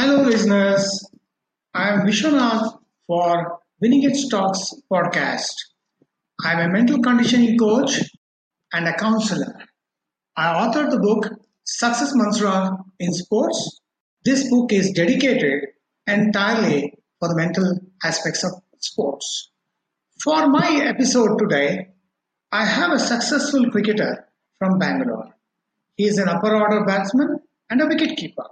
Hello, listeners. I am Vishwanath for Winning It Stocks podcast. I am a mental conditioning coach and a counselor. I authored the book Success Mantra in Sports. This book is dedicated entirely for the mental aspects of sports. For my episode today, I have a successful cricketer from Bangalore. He is an upper order batsman and a wicket keeper.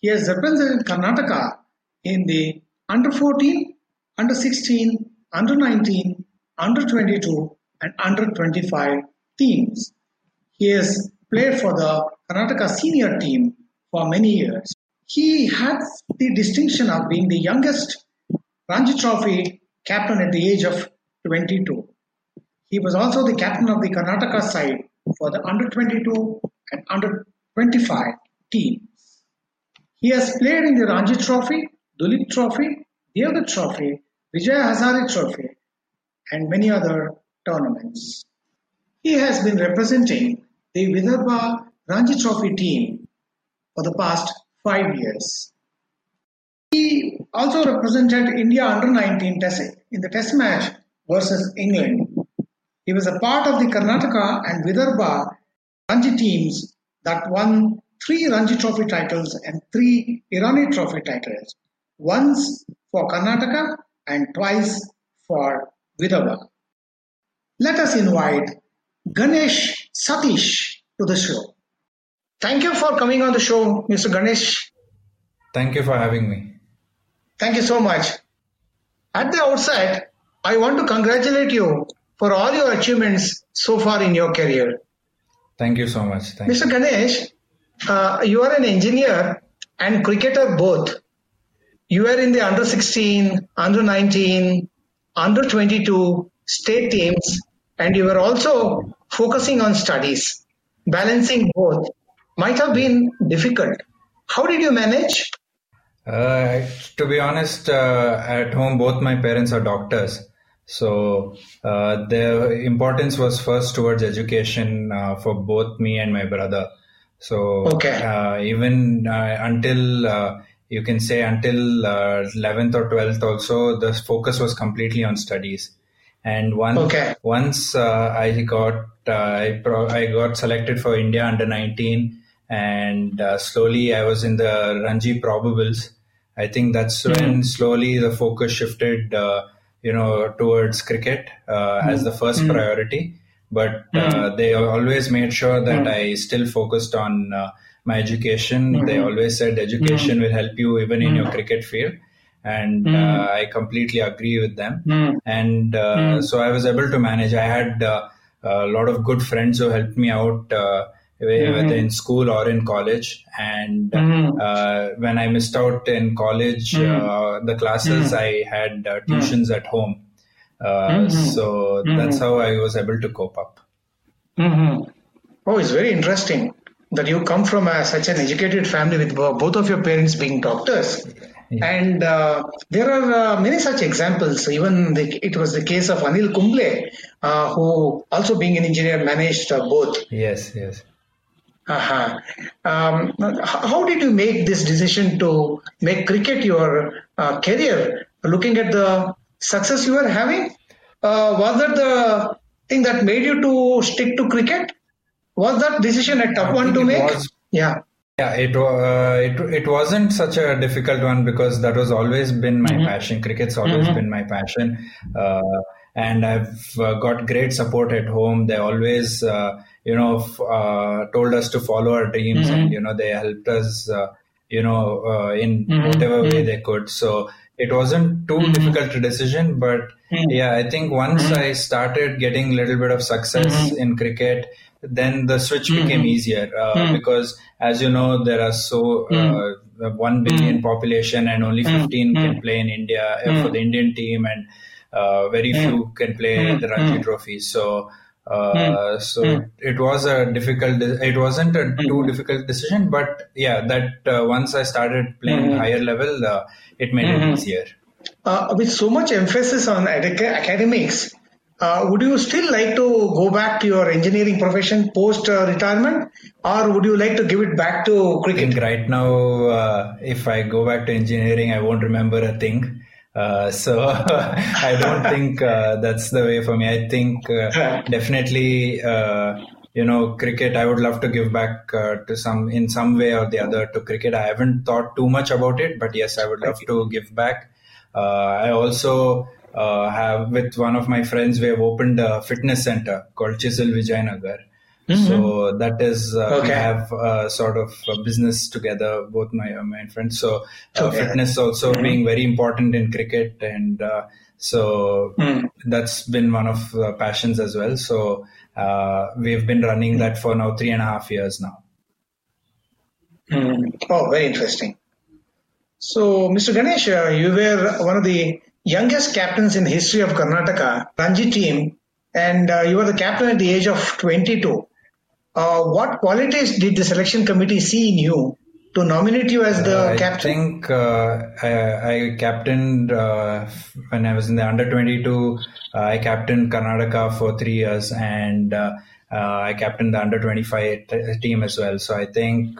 He has represented Karnataka in the under 14, under 16, under 19, under 22, and under 25 teams. He has played for the Karnataka senior team for many years. He has the distinction of being the youngest Ranji Trophy captain at the age of 22. He was also the captain of the Karnataka side for the under 22 and under 25 teams. He has played in the Ranji Trophy, Duleep Trophy, Deodhar Trophy, Vijay Hazare Trophy, and many other tournaments. He has been representing the Vidarbha Ranji Trophy team for the past five years. He also represented India under 19 test in the test match versus England. He was a part of the Karnataka and Vidarbha Ranji teams that won three Ranji Trophy titles and three Irani Trophy titles, once for Karnataka and twice for Vidarbha. Let us invite Ganesh Satish to the show. Thank you for coming on the show, Mr. Ganesh. Thank you for having me. Thank you so much. At the outset, I want to congratulate you for all your achievements so far in your career. Thank you so much. Thank Mr. Ganesh, uh, you are an engineer and cricketer both. You are in the under 16, under 19, under 22 state teams, and you were also focusing on studies. Balancing both might have been difficult. How did you manage? Uh, to be honest, uh, at home, both my parents are doctors. So uh, the importance was first towards education uh, for both me and my brother. So Okay. uh, even uh, until uh, you can say until uh, 11th or 12th also, the focus was completely on studies. And one, Okay. once uh, I got uh, I, pro- I got selected for India under 19, and uh, slowly I was in the Ranji probables. I think that's when slowly the focus shifted, uh, you know, towards cricket uh, as the first priority. But uh, they always made sure that I still focused on uh, my education. They always said education will help you even in your cricket field. And uh, I completely agree with them. And uh, so I was able to manage. I had uh, a lot of good friends who helped me out. Uh, whether in school or in college. And uh, when I missed out in college, uh, the classes I had uh, tuitions at home. Uh, So that's how I was able to cope up. hmm Oh, it's very interesting that you come from a, such an educated family with both of your parents being doctors. And uh, there are uh, many such examples. Even the, it was the case of Anil Kumble, uh, who also being an engineer managed uh, both. Yes, yes. Uh-huh. Um, how did you make this decision to make cricket your uh, career? Looking at the success you were having, uh, was that the thing that made you to stick to cricket? Was that decision a tough I one to make? was. Yeah. Yeah, it, uh, it it wasn't such a difficult one because that was always been my passion. Cricket's always been my passion, uh, and I've uh, got great support at home. They always, uh, you know, f- uh, told us to follow our dreams, and you know, they helped us, uh, you know, uh, in whatever way they could. So it wasn't too mm-hmm. difficult a decision, but hmm. yeah, I think once hmm. I started getting a little bit of success hmm. in cricket, then the switch became easier uh, because, as you know, there are so uh, one billion population and only 15 can play in India uh, for the Indian team, and uh, very few can play the Ranji Trophy. So. Uh, so it was a difficult. de- It wasn't a too difficult decision, but yeah, that uh, once I started playing higher level, uh, it made it easier. Uh, with so much emphasis on ed- academics, uh, would you still like to go back to your engineering profession post uh, retirement, or would you like to give it back to cricket? I think right now, uh, if I go back to engineering, I won't remember a thing. Uh, so I don't think uh, that's the way for me. I think uh, definitely, you know, cricket. I would love to give back to some in some way or the other to cricket. I haven't thought too much about it, but yes, I would love to give back. I also uh, have with one of my friends we have opened a fitness center called chisel vijayanagar mm-hmm. so that is uh, okay. we have uh, sort of a business together both my uh, my friends so uh, okay. fitness also mm-hmm. being very important in cricket and uh, so mm. that's been one of the passions as well so we've been running that for now three and a half years now mm. oh very interesting so, Mr. Ganesh, uh, you were one of the youngest captains in the history of Karnataka Ranji team, and uh, you were the captain at the age of 22. Uh, what qualities did the selection committee see in you to nominate you as the uh, captain? I think uh, I, I, captained uh, when I was in the under 22. Uh, I captained Karnataka for three years, and I captained the under 25 t- team as well. So I think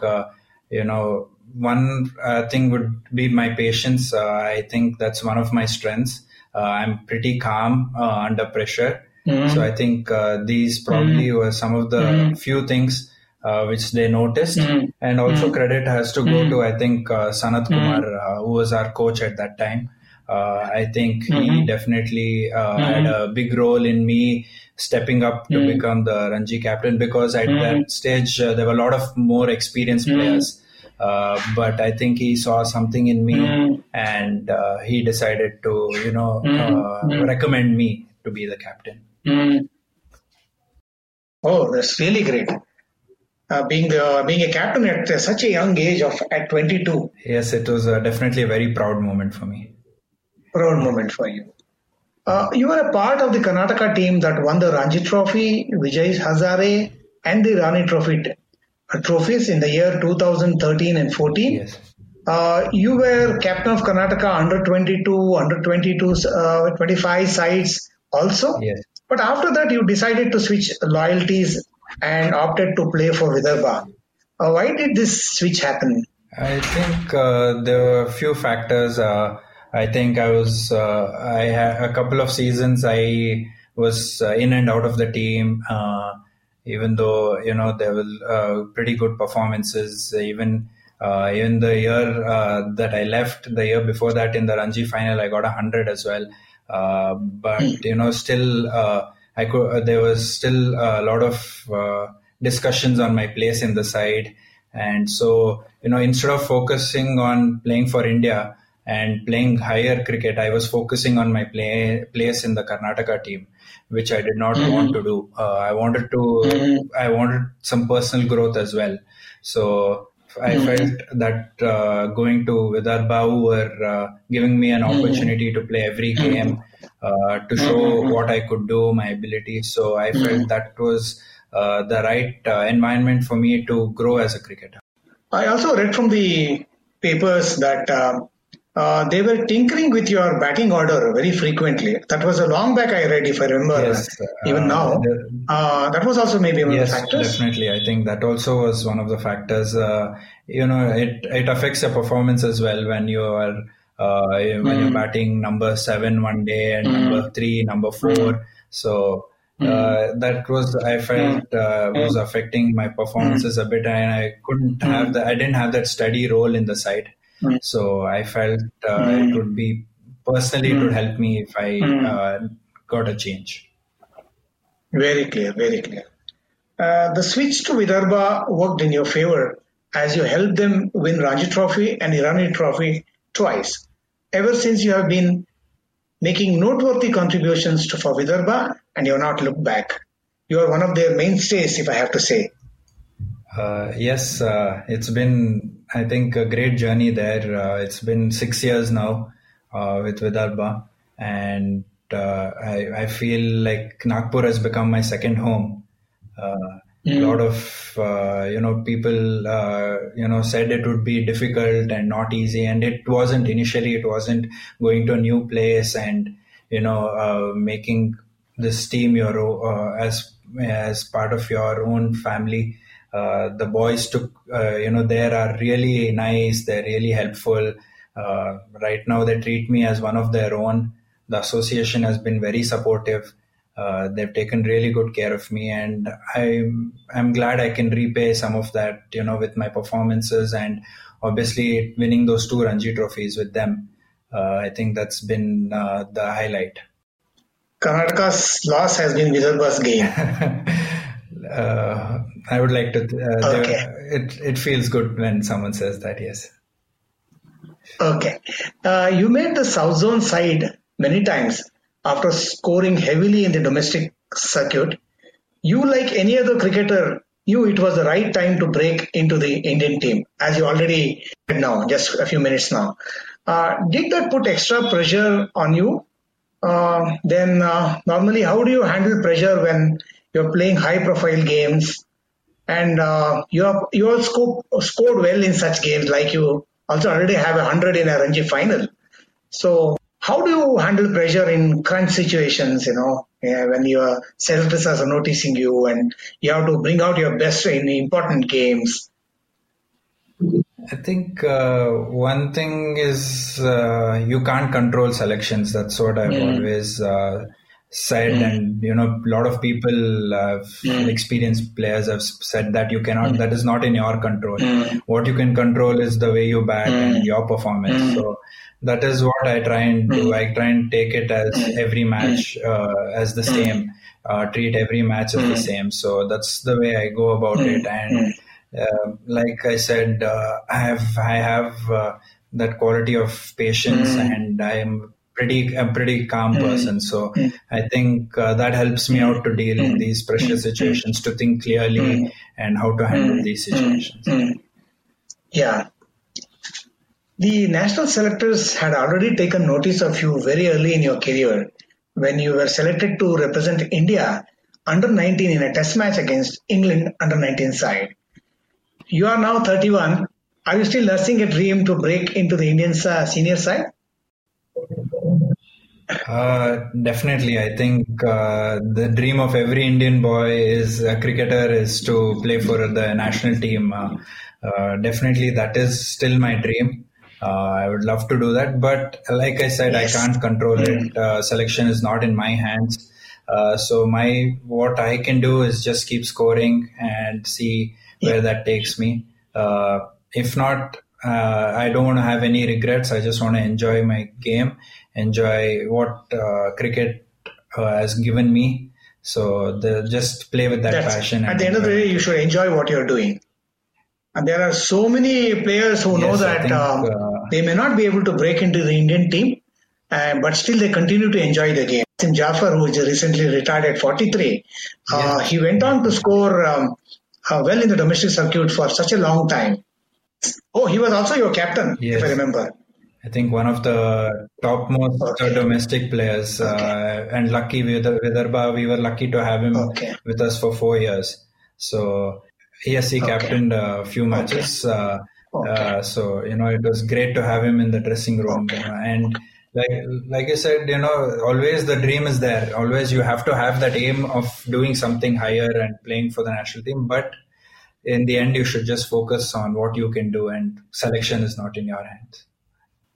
you know one uh, thing would be my patience. Uh, I think that's one of my strengths. Uh, I'm pretty calm uh, under pressure. Mm-hmm. So I think uh, these probably mm-hmm. were some of the mm-hmm. few things uh, which they noticed. Mm-hmm. And also mm-hmm. credit has to go to, I think, Sanat Kumar, who was our coach at that time. I think he definitely had a big role in me stepping up to become the Ranji captain because at that stage there were a lot of more experienced players uh, but I think he saw something in me mm. and uh, he decided to, you know, mm. recommend me to be the captain. Mm. Oh, that's really great. Uh, being the being a captain at such a young age of at 22 yes it was definitely a very proud moment for me proud moment for you uh, you were a part of the Karnataka team that won the Ranji Trophy, Vijay Hazare, and the Irani Trophy trophies in the year 2013 and 14. Yes. Uh, you were captain of Karnataka under 22, under 22, uh, 25 sides also. Yes. But after that, you decided to switch loyalties and opted to play for Vidarbha. Uh, why did this switch happen? I think uh, there were a few factors. Uh, I think I was, uh, I had a couple of seasons I was in and out of the team even though you know there were uh, pretty good performances even uh, even the year uh, that I left the year before that in the Ranji final I got a hundred as well uh, but hmm. you know still uh, I could uh, there was still a lot of discussions on my place in the side and so you know instead of focusing on playing for India and playing higher cricket I was focusing on my play, place in the Karnataka team which I did not mm-hmm. want to do. Uh, I wanted to, mm-hmm. I wanted some personal growth as well. So I mm-hmm. felt that uh, going to Vidarbha were uh, giving me an mm-hmm. opportunity to play every mm-hmm. game uh, to show mm-hmm. what I could do, my ability. So I felt that was uh, the right uh, environment for me to grow as a cricketer. I also read from the papers that um, uh, they were tinkering with your batting order very frequently. That was a long back I read, if I remember. Yes, even uh, now, uh, that was also maybe one yes, of the factors. Definitely, I think that also was one of the factors. Uh, you know, it it affects your performance as well when you are uh, when mm. you're hmm. batting number seven one day and mm. number three, number four. Mm. So. Uh, that was I felt uh, was affecting my performances a bit, and I couldn't have the I didn't have that steady role in the side. Mm. So I felt uh, mm. it would be personally it would help me if I uh, got a change. Very clear, very clear. Uh, the switch to Vidarbha worked in your favor as you helped them win Ranji Trophy and Irani Trophy twice. Ever since you have been making noteworthy contributions to for Vidarbha and you have not looked back. You are one of their mainstays, if I have to say. Uh, yes, uh, it's been, I think, a great journey there. Uh, it's been six years now uh, with Vidarbha, and uh, I, I, feel like Nagpur has become my second home. Mm. A lot of you know people you know said it would be difficult and not easy, and it wasn't initially. It wasn't going to a new place and you know making this team your uh, as as part of your own family. Uh, the boys took uh, you know they are really nice. They're really helpful. Uh, right now, they treat me as one of their own. The association has been very supportive. Uh, they've taken really good care of me, and I'm I'm glad I can repay some of that, you know, with my performances and obviously winning those two Ranji trophies with them. Uh, I think that's been uh, the highlight. Karnataka's loss has been Vidarbha's gain. uh, I would like to. Uh, okay. It it feels good when someone says that. Yes. Okay. Uh, you made the South Zone side many times after scoring heavily in the domestic circuit. You, like any other cricketer, knew it was the right time to break into the Indian team, as you already said now, just a few minutes now. Uh, did that put extra pressure on you? Uh, then uh, normally, how do you handle pressure when you're playing high-profile games and uh, you have you all sco- scored well in such games, like you also already have a hundred in a Ranji final. So, how do you handle pressure in crunch situations? You know, yeah, when your selectors are noticing you and you have to bring out your best in important games. I think uh, one thing is uh, you can't control selections. That's what I've mm. always uh, said, mm. and you know, a lot of people, have mm. experienced players, have said that you cannot. That is not in your control. What you can control is the way you bat and your performance. So that is what I try and do. I try and take it as every match uh, as the same. Uh, treat every match as the same. So that's the way I go about it, and uh, like I said, uh, I have I have uh, that quality of patience, mm. and I am pretty a pretty calm mm. person. So mm. I think uh, that helps me out to deal in these pressure situations, to think clearly and how to handle these situations. Yeah. The national selectors had already taken notice of you very early in your career when you were selected to represent India under 19 in a test match against England under 19 side. You are now 31. Are you still nursing a dream to break into the Indian uh, senior side? Uh, definitely, I think uh, the dream of every Indian boy is a cricketer is to play for the national team. Uh, uh definitely, that is still my dream. Uh, I would love to do that, but like I said, yes. I can't control it. Uh, selection is not in my hands. so my what I can do is just keep scoring and see where that takes me. Uh, if not, uh, I don't want to have any regrets. I just want to enjoy my game, enjoy what uh, cricket uh, has given me. So the, just play with that That's, passion. At the end of the day, you should enjoy what you're doing. And there are so many players who yes, know that think, um, uh, they may not be able to break into the Indian team, but still they continue to enjoy the game. Wasim Jaffer, who recently retired at 43, uh, he went on to score um, uh, well in the domestic circuit for such a long time. Oh, he was also your captain, yes. if I remember. I think one of the topmost okay. domestic players, uh, okay. uh, and lucky with Vidarbha, we were lucky to have him okay. with us for four years. So yes, he captained a few matches. Uh, uh, so you know it was great to have him in the dressing room, and like like I said, you know, always the dream is there. Always you have to have that aim of doing something higher and playing for the national team. But in the end, you should just focus on what you can do, and selection is not in your hands.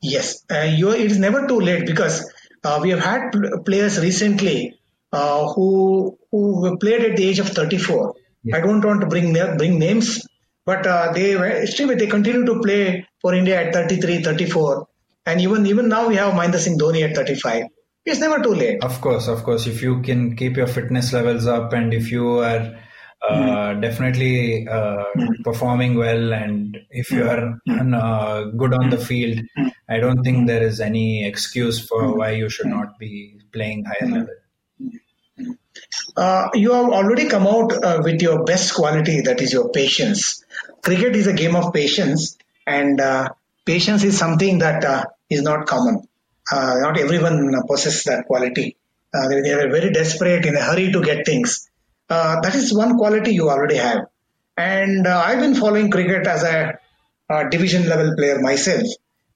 Yes, uh, you, it is never too late because uh, we have had players recently uh, who who played at the age of 34. Yeah. I don't want to bring bring names, but uh, they still they continue to play for India at 33, 34 and even even now we have Mahendra Singh Dhoni at 35. It's never too late. Of course, of course. If you can keep your fitness levels up and if you are uh, mm. definitely uh, mm. performing well and if you are mm. uh, good on the field, I don't think there is any excuse for why you should not be playing higher level. Uh, you have already come out uh, with your best quality, that is your patience. Cricket is a game of patience, and uh, patience is something that uh, is not common. Uh, not everyone possesses that quality. Uh, they, they, are very desperate in a hurry to get things. Uh, that is one quality you already have. And uh, I've been following cricket as a, a division level player myself,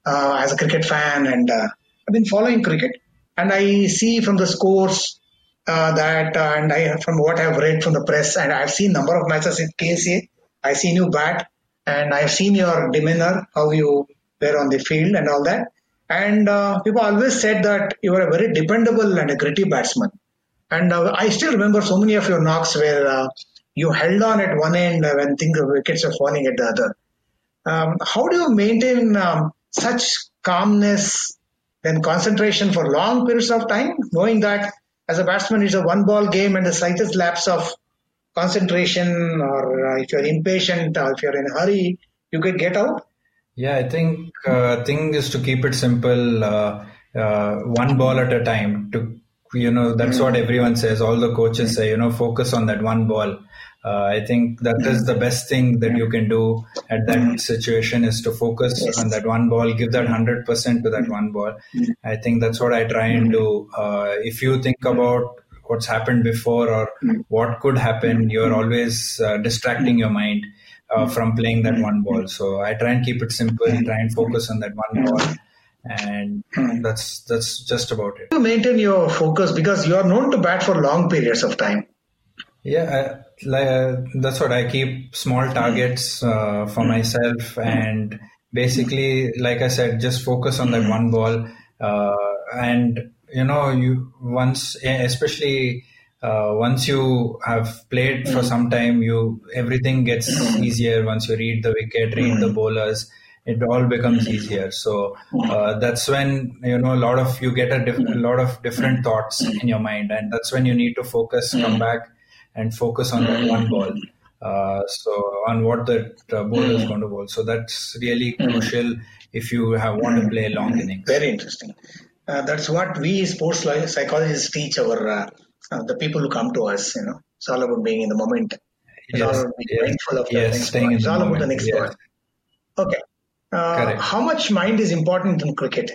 uh, as a cricket fan, and I've been following cricket. And I see from the scores uh, that, uh, and I, from what I've read from the press, and I've seen number of matches in KSA, I've seen you bat, and I've seen your demeanor, how you were on the field, and all that. And uh, people always said that you were a very dependable and a gritty batsman. And uh, I still remember so many of your knocks where uh, you held on at one end when things of wickets were falling at the other. Um, how do you maintain um, such calmness and concentration for long periods of time, knowing that as a batsman it's a one ball game and the slightest lapse of concentration or uh, if you're impatient or if you're in a hurry, you could get out? Yeah, I think uh, thing is to keep it simple, uh, uh, one ball at a time. To you know, that's what hmm. everyone says. All the coaches say, you know, focus on that one ball. Uh, I think that hmm. is the best thing that you can do at that hmm. situation is to focus yes. on that one ball, give that 100% to that one ball. I think that's what I try and do. Uh, if you think about what's happened before or what could happen, you're always uh, distracting your mind uh, from playing that one ball. So I try and keep it simple, try and focus on that one ball and that's that's just about it. You maintain your focus because you are known to bat for long periods of time. Yeah, uh, that's what I keep small targets uh, for myself, and basically, like I said, just focus on that one ball. Uh, and you know, you once, especially uh, once you have played for some time, you everything gets easier once you read the wicket, read the bowlers. It all becomes easier. So uh, that's when you know a lot of you get a, diff- a lot of different thoughts in your mind, and that's when you need to focus, come back and focus on that one ball. Uh, so on what the uh, bowler is going to bowl. So that's really crucial if you have want to play long innings. Very interesting. Uh, that's what we sports psychologists teach our uh, uh, the people who come to us. You know, it's all about being in the moment. It's yes, all about being yes, mindful of yes, the staying It's all moment. about the next yes. ball. Okay. Uh, how much mind is important in cricket?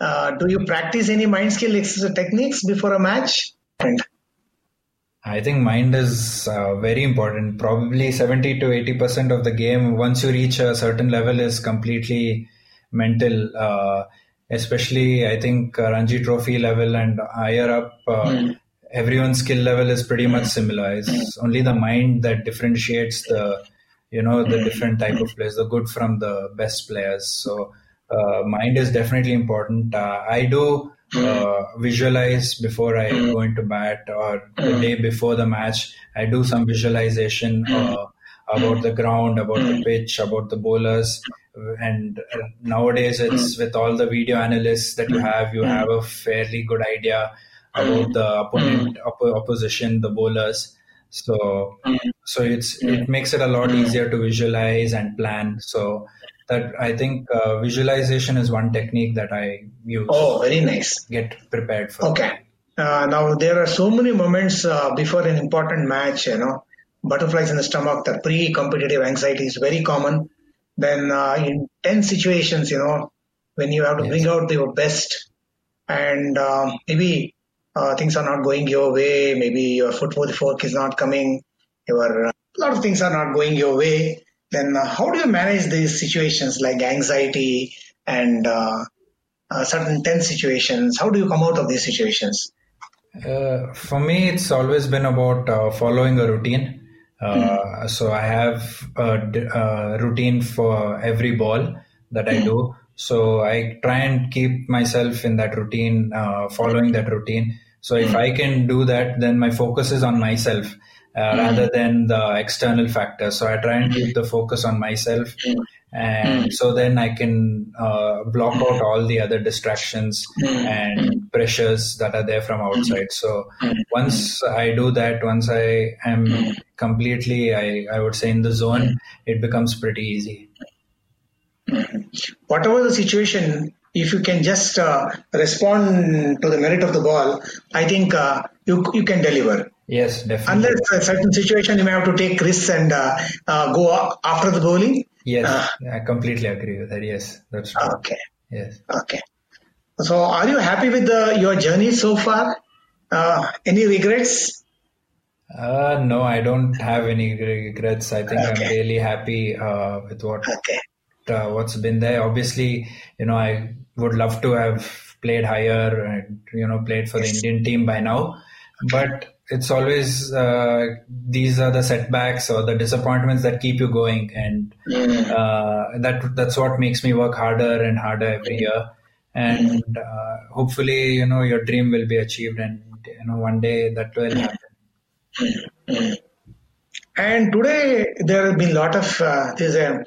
do you practice any mind skill techniques before a match? I think mind is uh, very important. Probably 70 to 80% of the game, once you reach a certain level, is completely mental. Uh, especially, I think, uh, Ranji Trophy level and higher up, mm. everyone's skill level is pretty much similar. It's only the mind that differentiates the, you know, the mm-hmm. different type of players, the good from the best players. So, uh, mind is definitely important. Uh, I do mm-hmm. uh, visualize before I mm-hmm. go into bat or the day before the match. I do some visualization uh, about the ground, about the pitch, about the bowlers. And uh, nowadays, it's with all the video analysts that you have, you have a fairly good idea about the opponent, op- opposition, the bowlers. So, so it's it makes it a lot easier to visualize and plan. So that I think uh, visualization is one technique that I use. Oh, very nice. Get prepared for. Okay. Uh, now there are so many moments uh, before an important match. You know, butterflies in the stomach. The pre-competitive anxiety is very common. Then uh, in tense situations, you know, when you have to yes. bring out your best, and uh, maybe uh, things are not going your way. Maybe your foot for the fork is not coming. Your a lot of things are not going your way then uh, how do you manage these situations like anxiety and uh, uh, certain tense situations? How do you come out of these situations? Uh, for me, it's always been about uh, following a routine. Mm. So I have a, a, routine for every ball that I mm. do. So I try and keep myself in that routine, following that routine. So if. I can do that, then my focus is on myself uh, mm. rather than the external factors. So I try and keep the focus on myself. Mm. And mm. so then I can uh, block out all the other distractions and pressures that are there from outside. So once I do that, once I am completely, I, I would say, in the zone, it becomes pretty easy. Whatever the situation, if you can just uh, respond to the merit of the ball, I think uh, you you can deliver. Yes, definitely. Unless a certain situation you may have to take risks and uh, uh, go after the bowling. Yes, uh, I completely agree with that. Yes, that's true. Okay. Yes. Okay. So, are you happy with the, your journey so far? Uh, any regrets? Uh, no, I don't have any regrets. I think okay. I'm really happy uh, with what okay. uh, what's been there. Obviously, you know, I would love to have played higher and you know played for the Indian team by now. but it's always uh, these are the setbacks or the disappointments that keep you going, and uh, that that's what makes me work harder and harder every year. And uh, hopefully, you know, your dream will be achieved, and you know, one day that will happen. And today there have been a lot of uh, there's a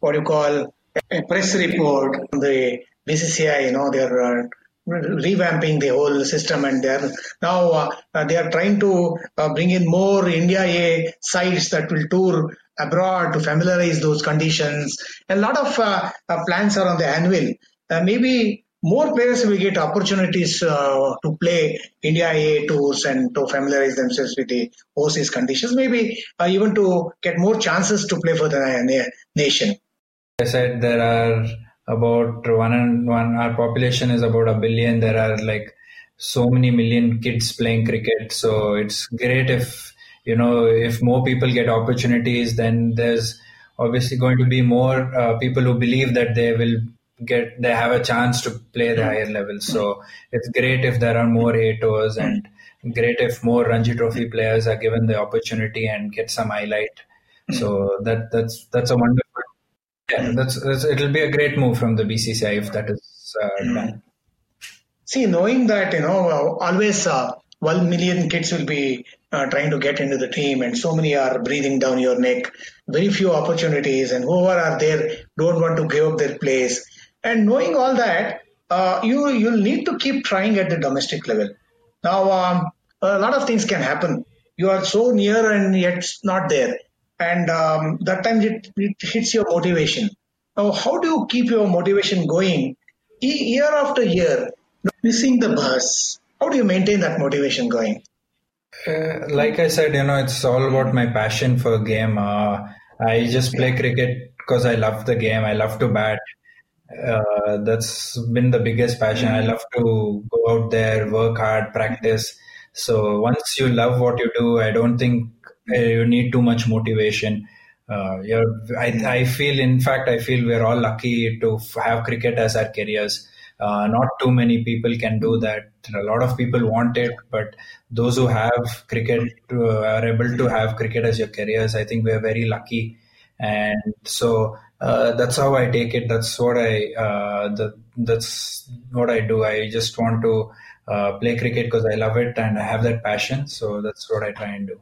what you call a press report on the BCCI. You know, they're uh, revamping the whole system and they're now uh, they are trying to uh, bring in more India A sites that will tour abroad to familiarize those conditions. A lot of uh, uh plans are on the. Uh, maybe more players will get opportunities uh, to play India A tours and to familiarize themselves with the overseas conditions. Maybe even to get more chances to play for the nation. I said there are about one and one our population is about a billion. There are like so many million kids playing cricket. So it's great if you know if more people get opportunities then there's obviously going to be more uh, people who believe that they will get they have a chance to play the higher levels so it's great if there are more A tours and great if more Ranji Trophy players are given the opportunity and get some highlight. So that that's that's a wonderful yeah, that's, that's, it'll be a great move from the BCCI if that is uh, hmm. done. See, knowing that you know always uh, one million kids will be uh, trying to get into the team, and so many are breathing down your neck. Very few opportunities, and whoever are there don't want to give up their place. And knowing all that, uh, you you'll need to keep trying at the domestic level. Now, um, a lot of things can happen. You are so near and yet not there and um, that time it, it, hits your motivation. Now, how do you keep your motivation going year after year, missing the bus? How do you maintain that motivation going? Uh, like I said, you know, it's all about my passion for game. Uh, I just play cricket because I love the game. I love to bat. Uh, that's been the biggest passion. I love to go out there, work hard, practice. So once you love what you do, I don't think you need too much motivation. Uh, I, I feel, in fact, I feel we're all lucky to have cricket as our careers. Uh, not too many people can do that. A lot of people want it, but those who have cricket uh, are able to have cricket as your careers. I think we're very lucky, and so uh, that's how I take it. That's what I uh, the, that's what I do. I just want to uh, play cricket because I love it and I have that passion. So that's what I try and do.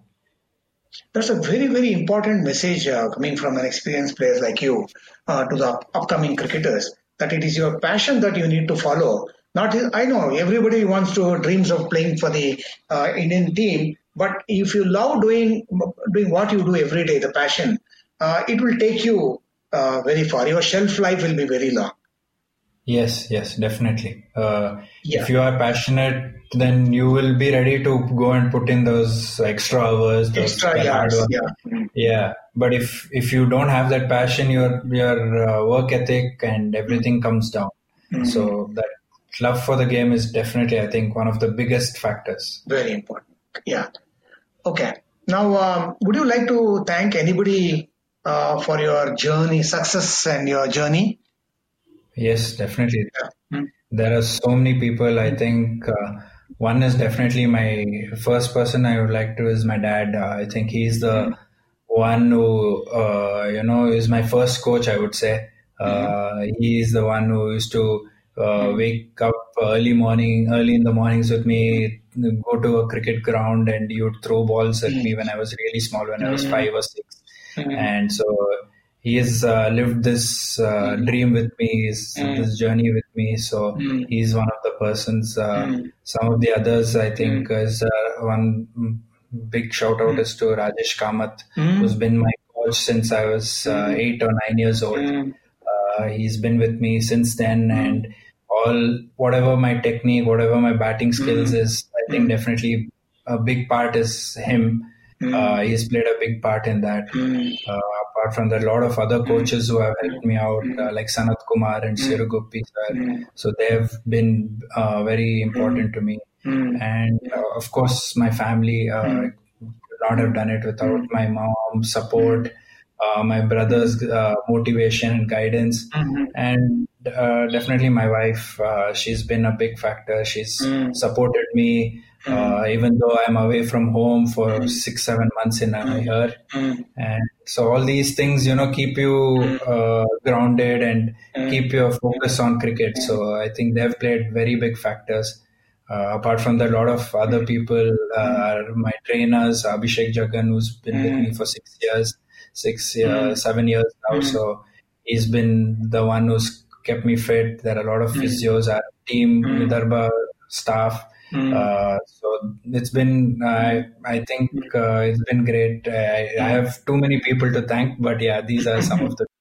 That's a very, very important message uh, coming from an experienced player like you uh, to the upcoming cricketers that it is your passion that you need to follow. Not, I know everybody wants to dreams of playing for the uh, Indian team, but if you love doing doing what you do every day, the passion, uh, it will take you uh, very far. Your shelf life will be very long. Yes, yes, definitely. Uh, yeah. If you are passionate, then you will be ready to go and put in those extra hours, those extra yards. Yeah. Yeah. But if if you don't have that passion, your your uh, work ethic and everything comes down. Mm-hmm. So that love for the game is definitely, I think, one of the biggest factors. Very important. Yeah. Okay. Now, um, would you like to thank anybody uh, for your journey, success, and your journey? Yes, definitely. Yeah. There are so many people. I think uh, one is definitely my first person I would like to is my dad. Uh, I think he's the mm-hmm. one who, uh, you know, is my first coach, I would say. Mm-hmm. He's the one who used to uh, wake up early morning, early in the mornings with me, go to a cricket ground, and he would throw balls at mm-hmm. me when I was really small, when I was mm-hmm. five or 6 mm-hmm. And so he has uh, lived this uh, mm. dream with me, his, mm. this journey with me. So mm. he's one of the persons. Uh, mm. Some of the others, I think, mm. is uh, one big shout out is to Rajesh Kamath, who's been my coach since I was uh, eight or nine years old. Uh, he's been with me since then, and all whatever my technique, whatever my batting skills is, I think definitely a big part is him. He's played a big part in that. Apart from that, a lot of other hmm. coaches who have helped me out, hmm. uh, like Sanat Kumar and hmm. Siru Guppi sir. So they have been uh, very important to me. And uh, of course, my family uh, could not have done it without my mom's support, uh, my brother's uh, motivation and guidance, and uh, definitely my wife. Uh, she's been a big factor. She's supported me uh, even though I'm away from home for mm. six, seven months in a mm. year. Mm. And so all these things, you know, keep you mm. uh, grounded and mm. keep your focus on cricket. So I think they've played very big factors. Uh, apart from that, a lot of other people are my trainers, Abhishek Jagan, who's been with me for six years, six years, seven years now. So he's been the one who's kept me fit. There are a lot of physios, our team, Vidarbha staff Mm. Uh, so it's been, uh, I think uh, it's been great. I, I, have too many people to thank, but yeah, these are some of the.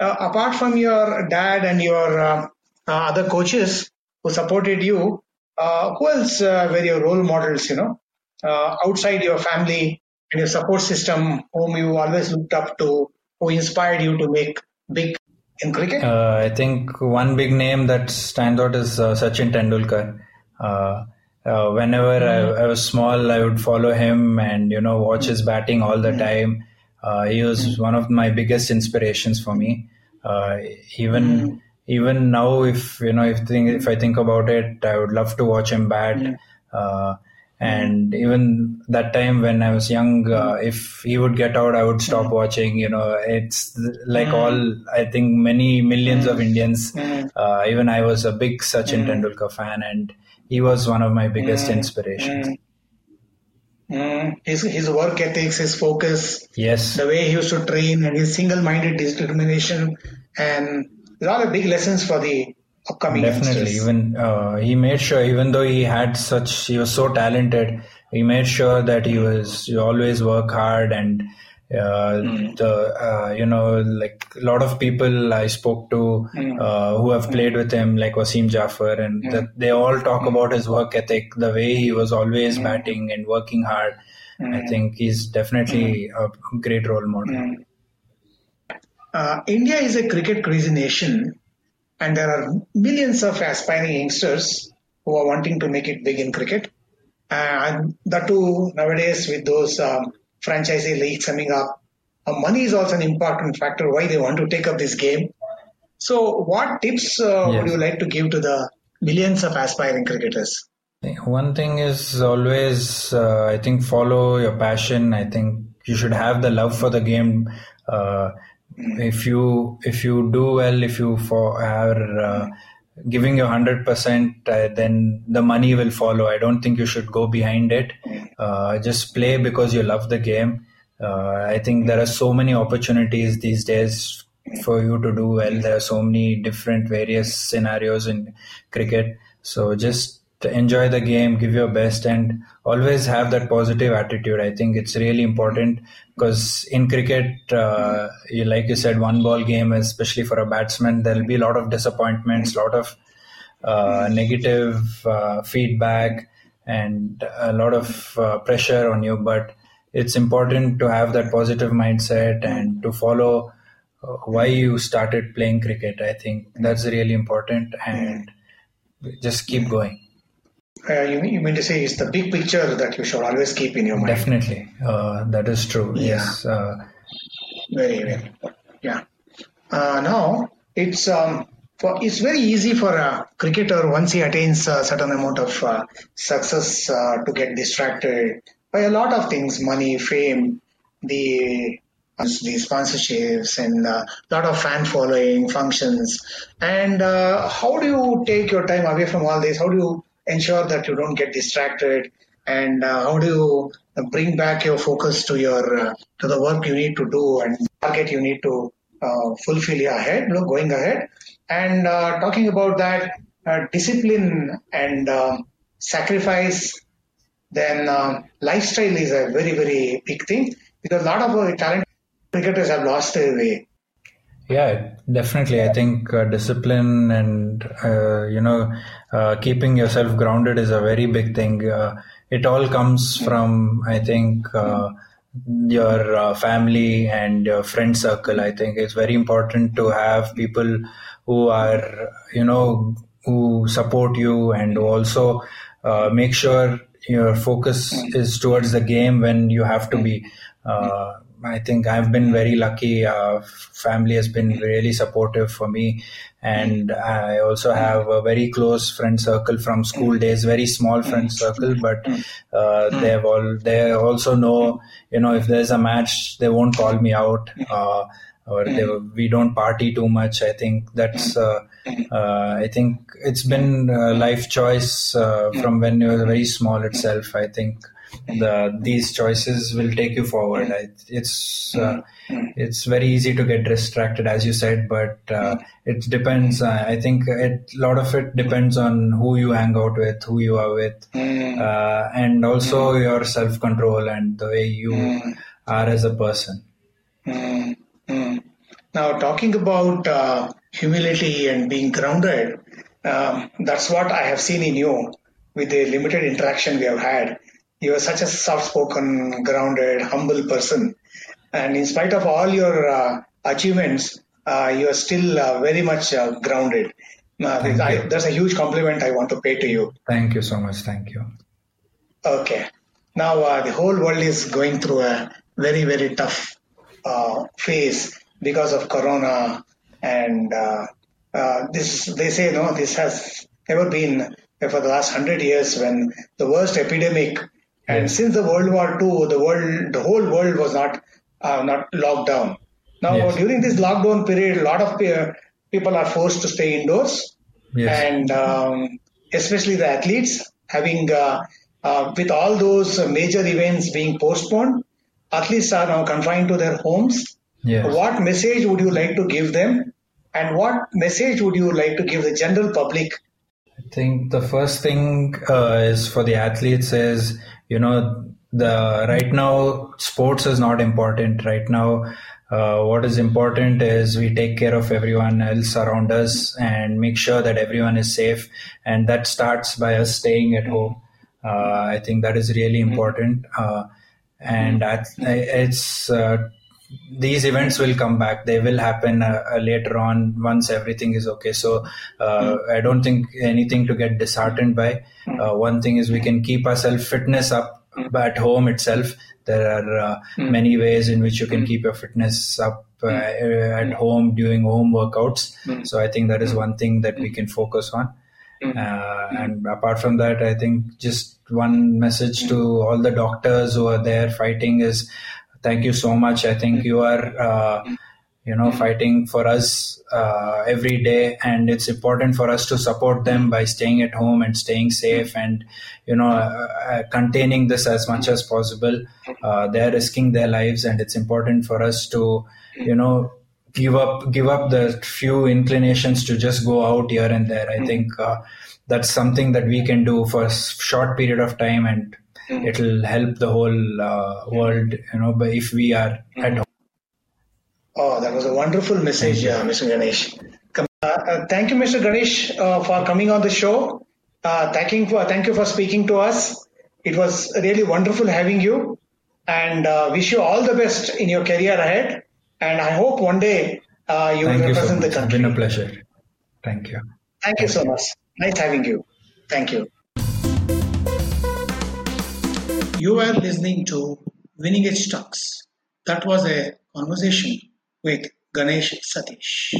Uh, apart from your dad and your uh, uh, other coaches who supported you, who else were your role models? You know, outside your family and your support system, whom you always looked up to, who inspired you to make big in cricket? I think one big name that stands out is Sachin Tendulkar. Uh, uh, whenever mm-hmm. I, I, was small, I would follow him and you know watch his batting all the time. Uh, he was mm-hmm. one of my biggest inspirations for me. even mm-hmm. even now, if you know if think, if I think about it, I would love to watch him bat. and even that time when I was young, uh, if he would get out, I would stop watching. You know, it's like all I think many millions of Indians. Uh, even I was a big Sachin Tendulkar fan, and he was one of my biggest mm, inspirations. Mm, mm. His, his work ethics, his focus, yes, the way he used to train, and his single-minded determination, and a lot of big lessons for the upcoming. Definitely, youngsters. even uh, he made sure, even though he had such, he was so talented, he made sure that he was he always work hard and mm. the uh, you know like a lot of people I spoke to mm. uh, who have played with him like Wasim Jaffer and mm. the, they all talk hmm. about his work ethic the way he was always hmm. batting and working hard I hmm. think he's definitely a great role model uh, India is a cricket crazy nation and there are millions of aspiring youngsters who are wanting to make it big in cricket and that too nowadays with those um, franchisee leagues coming up. Uh, money is also an important factor why they want to take up this game. So, what tips uh, yes. would you like to give to the millions of aspiring cricketers? One thing is always, uh, I think, follow your passion. I think you should have the love for the game. Uh, if you if you do well, if you for are uh, giving your 100% uh, then the money will follow. I don't think you should go behind it. Uh, just play because you love the game. Uh, i think there are so many opportunities these days for you to do well. There are so many different various scenarios in cricket. So just enjoy the game give your best and always have that positive attitude. I think it's really important because in cricket uh, you, like you said one ball game especially for a batsman there'll be a lot of disappointments a lot of uh, negative uh, feedback and a lot of uh, pressure on you. But it's important to have that positive mindset and to follow uh, why you started playing cricket. I think that's really important and just keep going uh, you, mean, you mean to say it's the big picture that you should always keep in your mind. Definitely, uh, that is true. Yeah. Yes. Uh, very well. Yeah. Uh, now it's um, for it's very easy for a cricketer once he attains a certain amount of uh, success uh, to get distracted by a lot of things, money, fame, the the sponsorships and a lot of fan following functions and uh, how do you take your time away from all this how do you ensure that you don't get distracted and uh, how do you bring back your focus to your uh, to the work you need to do and target you need to uh, fulfill ahead going ahead. And uh, talking about that uh, discipline and uh, sacrifice then lifestyle is a very very big thing because a lot of talented cricketers have lost their way yeah, definitely. I think uh, discipline and uh, you know uh, keeping yourself grounded is a very big thing. Uh, it all comes from I think uh, your uh, family and your friend circle. I think it's very important to have people who are you know who support you and also make sure your focus is towards the game when you have to be I think I've been very lucky. Uh, family has been really supportive for me, and I also have a very close friend circle from school days. Very small friend circle, but uh, they have all they also know. You know, if there's a match, they won't call me out. Uh, or they, we don't party too much. I think that's. Uh, uh, I think it's been a life choice uh, from when you were very small itself. I think the these choices will take you forward. It's uh, it's very easy to get distracted, as you said, but uh, it depends. Uh, I think a lot of it depends on who you hang out with, who you are with, uh, and also your self control and the way you are as a person. Now, talking about uh, humility and being grounded, um, that's what I have seen in you with the limited interaction we have had. You are such a soft spoken, grounded, humble person. And in spite of all your uh, achievements, uh, you are still uh, very much uh, grounded. Uh, I, that's a huge compliment I want to pay to you. Thank you so much. Thank you. Okay. Now, uh, the whole world is going through a very, very tough phase because of corona and uh, uh, this they say no this has never been for the last 100 years when the worst epidemic and since the world war ii the world the whole world was not uh, not locked down now yes. during this lockdown period a lot of people are forced to stay indoors yes. and um, especially the athletes having uh, uh, with all those major events being postponed athletes are now confined to their homes Yes. What message would you like to give them? And what message would you like to give the general public? I think the first thing uh, is for the athletes is, you know, the right now sports is not important right now. Uh, what is important is we take care of everyone else around us and make sure that everyone is safe. And that starts by us staying at home. Uh, I think that is really important. Uh, and it's uh, these events will come back. They will happen uh, uh, later on once everything is okay. So uh, i don't think anything to get disheartened by. Uh, one thing is we can keep ourselves fitness up at home itself. There are uh, many ways in which you can keep your fitness up uh, at home doing home workouts. So i think that is one thing that we can focus on. And apart from that i think just one message to all the doctors who are there fighting is thank you so much. I think you are, uh, you know, fighting for us uh, every day, and it's important for us to support them by staying at home and staying safe, and you know, uh, uh containing this as much as possible. Uh, they're risking their lives, and it's important for us to, you know, give up give up the few inclinations to just go out here and there. I think uh, that's something that we can do for a short period of time and. It'll help the whole uh, world you know but if we are mm. at home. Oh that was a wonderful message uh, mr ganesh. Uh, uh, thank you mr ganesh uh, for coming on the show. Uh, thanking for thank you for speaking to us. It was really wonderful having you. And wish you all the best in your career ahead. And i hope one day you will represent so the country it's been a pleasure. Thank you. Thank, thank you so much. Nice having you. Thank you You are listening to Winning Edge Talks. That was a conversation with Ganesh Satish.